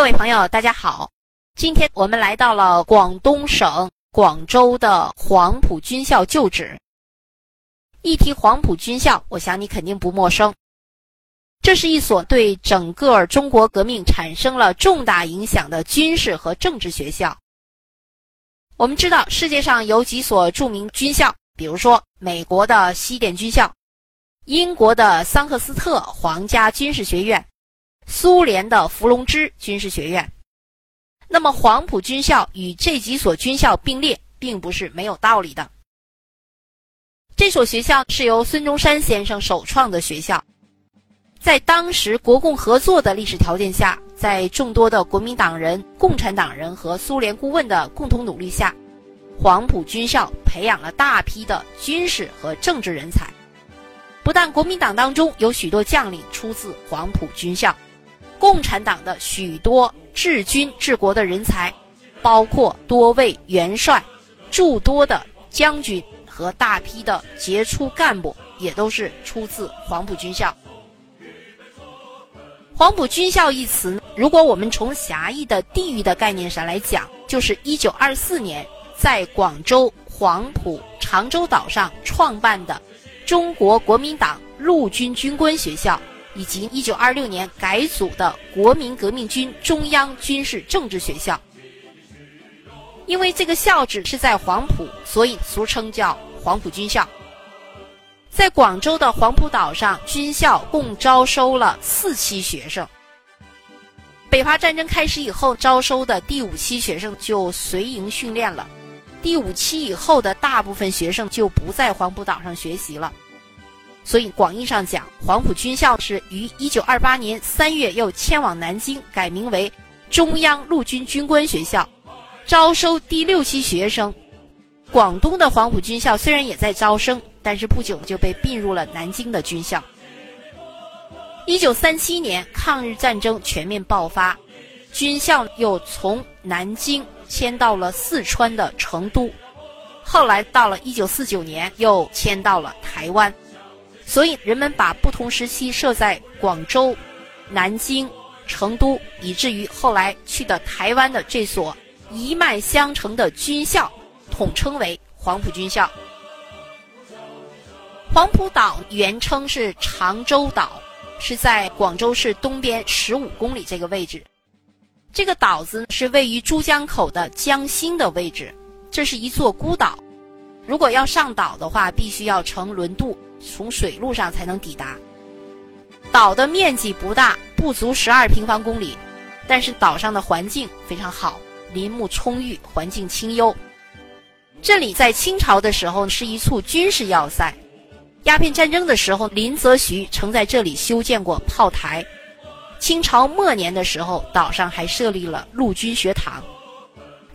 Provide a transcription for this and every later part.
各位朋友，大家好！今天我们来到了广东省广州的黄埔军校旧址。一提黄埔军校，我想你肯定不陌生。这是一所对整个中国革命产生了重大影响的军事和政治学校。我们知道，世界上有几所著名军校，比如说美国的西点军校、英国的桑赫斯特皇家军事学院。苏联的伏龙芝军事学院，那么黄埔军校与这几所军校并列，并不是没有道理的。这所学校是由孙中山先生首创的学校，在当时国共合作的历史条件下，在众多的国民党人、共产党人和苏联顾问的共同努力下，黄埔军校培养了大批的军事和政治人才。不但国民党当中有许多将领出自黄埔军校。共产党的许多治军治国的人才，包括多位元帅、诸多的将军和大批的杰出干部，也都是出自黄埔军校。黄埔军校一词，如果我们从狭义的地域的概念上来讲，就是一九二四年在广州黄埔长洲岛上创办的中国国民党陆军军官学校。以及一九二六年改组的国民革命军中央军事政治学校，因为这个校址是在黄埔，所以俗称叫黄埔军校。在广州的黄埔岛上，军校共招收了四期学生。北伐战争开始以后，招收的第五期学生就随营训练了。第五期以后的大部分学生就不在黄埔岛上学习了。所以，广义上讲，黄埔军校是于一九二八年三月又迁往南京，改名为中央陆军军官学校，招收第六期学生。广东的黄埔军校虽然也在招生，但是不久就被并入了南京的军校。一九三七年，抗日战争全面爆发，军校又从南京迁到了四川的成都，后来到了一九四九年，又迁到了台湾。所以，人们把不同时期设在广州、南京、成都，以至于后来去的台湾的这所一脉相承的军校，统称为黄埔军校。黄埔岛原称是长洲岛，是在广州市东边十五公里这个位置。这个岛子是位于珠江口的江心的位置，这是一座孤岛。如果要上岛的话，必须要乘轮渡。从水路上才能抵达。岛的面积不大，不足十二平方公里，但是岛上的环境非常好，林木葱郁，环境清幽。这里在清朝的时候是一处军事要塞，鸦片战争的时候，林则徐曾在这里修建过炮台。清朝末年的时候，岛上还设立了陆军学堂。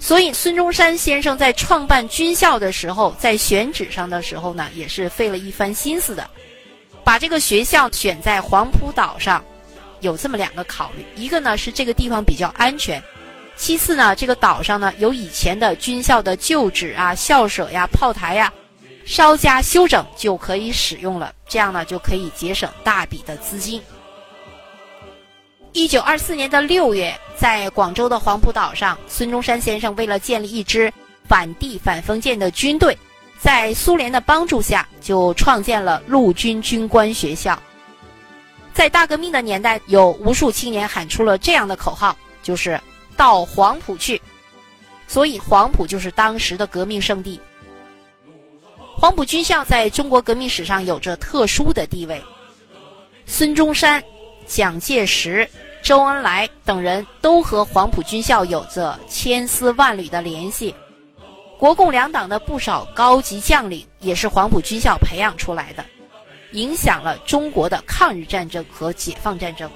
所以，孙中山先生在创办军校的时候，在选址上的时候呢，也是费了一番心思的，把这个学校选在黄埔岛上，有这么两个考虑：一个呢是这个地方比较安全；其次呢，这个岛上呢有以前的军校的旧址啊、校舍呀、炮台呀，稍加修整就可以使用了，这样呢就可以节省大笔的资金。一九二四年的六月，在广州的黄埔岛上，孙中山先生为了建立一支反帝反封建的军队，在苏联的帮助下，就创建了陆军军官学校。在大革命的年代，有无数青年喊出了这样的口号，就是“到黄埔去”，所以黄埔就是当时的革命圣地。黄埔军校在中国革命史上有着特殊的地位，孙中山、蒋介石。周恩来等人都和黄埔军校有着千丝万缕的联系，国共两党的不少高级将领也是黄埔军校培养出来的，影响了中国的抗日战争和解放战争。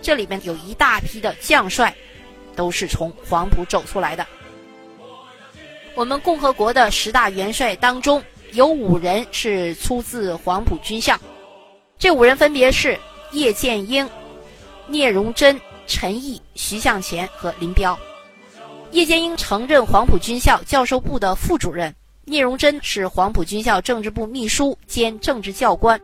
这里面有一大批的将帅，都是从黄埔走出来的。我们共和国的十大元帅当中，有五人是出自黄埔军校，这五人分别是叶剑英。聂荣臻、陈毅、徐向前和林彪。叶剑英曾任黄埔军校教授部的副主任，聂荣臻是黄埔军校政治部秘书兼政治教官，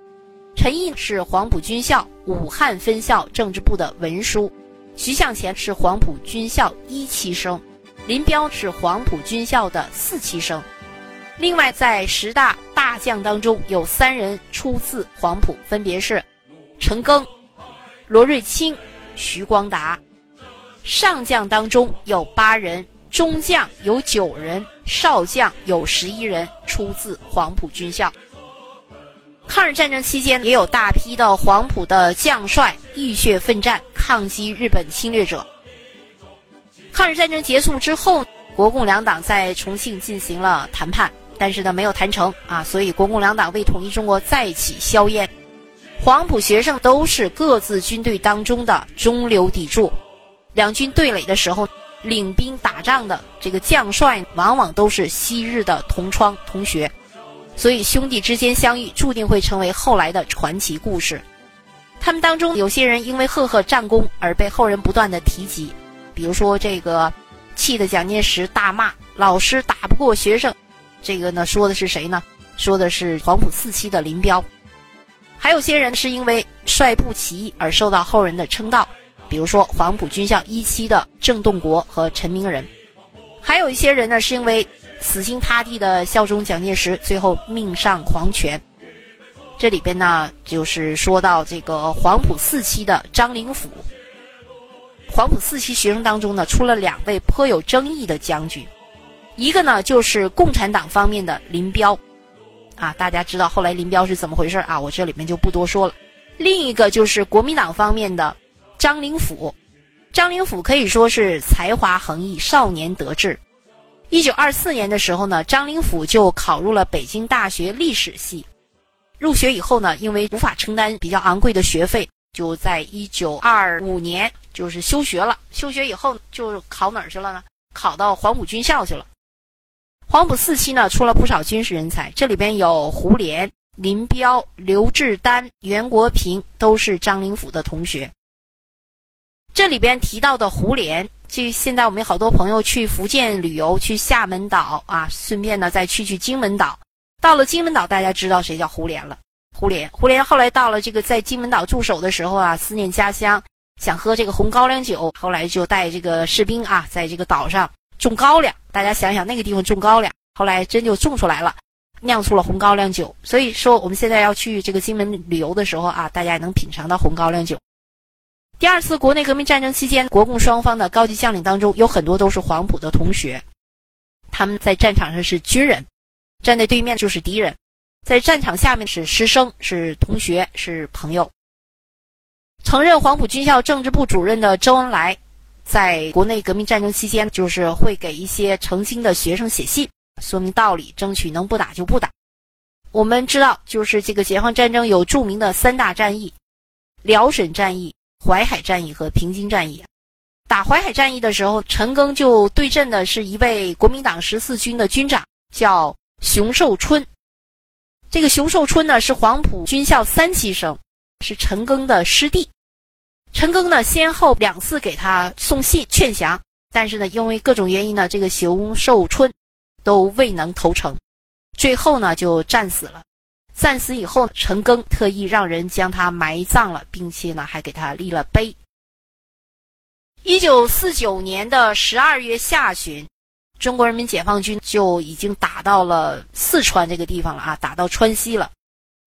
陈毅是黄埔军校武汉分校政治部的文书，徐向前是黄埔军校一期生，林彪是黄埔军校的四期生。另外，在十大大将当中，有三人出自黄埔，分别是陈赓、罗瑞卿、徐光达。上将当中有八人，中将有九人，少将有十一人出自黄埔军校。抗日战争期间，也有大批的黄埔的将帅浴血奋战，抗击日本侵略者。抗日战争结束之后，国共两党在重庆进行了谈判，但是呢没有谈成啊，所以国共两党为统一中国再起硝烟。黄埔学生都是各自军队当中的中流砥柱，两军对垒的时候，领兵打仗的这个将帅往往都是昔日的同窗同学。所以兄弟之间相遇，注定会成为后来的传奇故事。他们当中有些人因为赫赫战功而被后人不断的提及，比如说这个气得蒋介石大骂老师打不过学生，这个呢说的是谁呢？说的是黄埔四期的林彪。还有些人是因为率部起义而受到后人的称道，比如说黄埔军校一期的郑洞国和陈明仁。还有一些人呢是因为。死心塌地的效忠蒋介石，最后命丧黄泉。这里边呢，就是说到这个黄埔四期的张灵甫。黄埔四期学生当中呢，出了两位颇有争议的将军，一个呢就是共产党方面的林彪，啊，大家知道后来林彪是怎么回事啊？我这里面就不多说了。另一个就是国民党方面的张灵甫，张灵甫可以说是才华横溢，少年得志。一九二四年的时候呢，张灵甫就考入了北京大学历史系。入学以后呢，因为无法承担比较昂贵的学费，就在一九二五年就是休学了。休学以后就考哪儿去了呢？考到黄埔军校去了。黄埔四期呢，出了不少军事人才，这里边有胡琏、林彪、刘志丹、袁国平，都是张灵甫的同学。这里边提到的胡琏。这现在我们有好多朋友去福建旅游，去厦门岛啊，顺便呢再去去金门岛。到了金门岛，大家知道谁叫胡琏了？胡琏，胡琏后来到了这个在金门岛驻守的时候啊，思念家乡，想喝这个红高粱酒，后来就带这个士兵啊，在这个岛上种高粱。大家想想，那个地方种高粱，后来真就种出来了，酿出了红高粱酒。所以说，我们现在要去这个金门旅游的时候啊，大家也能品尝到红高粱酒。第二次国内革命战争期间，国共双方的高级将领当中有很多都是黄埔的同学，他们在战场上是军人，站在对面就是敌人，在战场下面是师生，是同学，是朋友。曾任黄埔军校政治部主任的周恩来，在国内革命战争期间，就是会给一些成心的学生写信，说明道理，争取能不打就不打。我们知道，就是这个解放战争有著名的三大战役：辽沈战役。淮海战役和平津战役，打淮海战役的时候，陈赓就对阵的是一位国民党十四军的军长，叫熊寿春。这个熊寿春呢是黄埔军校三期生，是陈赓的师弟。陈赓呢先后两次给他送信劝降，但是呢因为各种原因呢，这个熊寿春都未能投诚，最后呢就战死了。战死以后，陈赓特意让人将他埋葬了，并且呢还给他立了碑。一九四九年的十二月下旬，中国人民解放军就已经打到了四川这个地方了啊，打到川西了。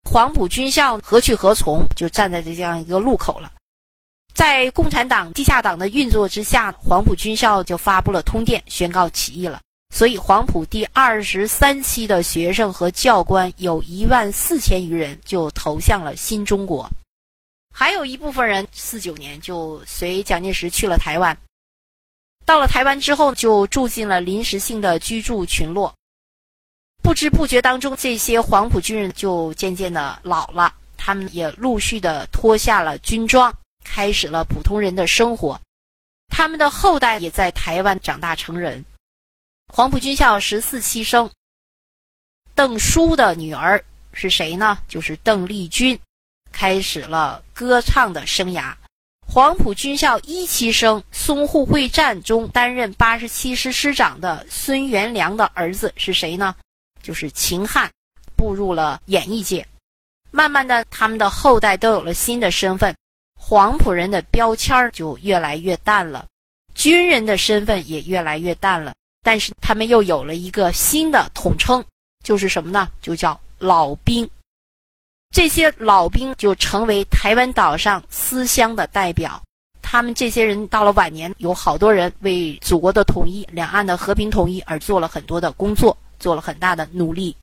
黄埔军校何去何从？就站在这样一个路口了。在共产党地下党的运作之下，黄埔军校就发布了通电，宣告起义了。所以，黄埔第二十三期的学生和教官有一万四千余人就投向了新中国，还有一部分人四九年就随蒋介石去了台湾。到了台湾之后，就住进了临时性的居住群落。不知不觉当中，这些黄埔军人就渐渐的老了，他们也陆续的脱下了军装，开始了普通人的生活。他们的后代也在台湾长大成人。黄埔军校十四期生邓叔的女儿是谁呢？就是邓丽君，开始了歌唱的生涯。黄埔军校一期生淞沪会战中担任八十七师师长的孙元良的儿子是谁呢？就是秦汉，步入了演艺界。慢慢的，他们的后代都有了新的身份。黄埔人的标签就越来越淡了，军人的身份也越来越淡了。但是他们又有了一个新的统称，就是什么呢？就叫老兵。这些老兵就成为台湾岛上思乡的代表。他们这些人到了晚年，有好多人为祖国的统一、两岸的和平统一而做了很多的工作，做了很大的努力。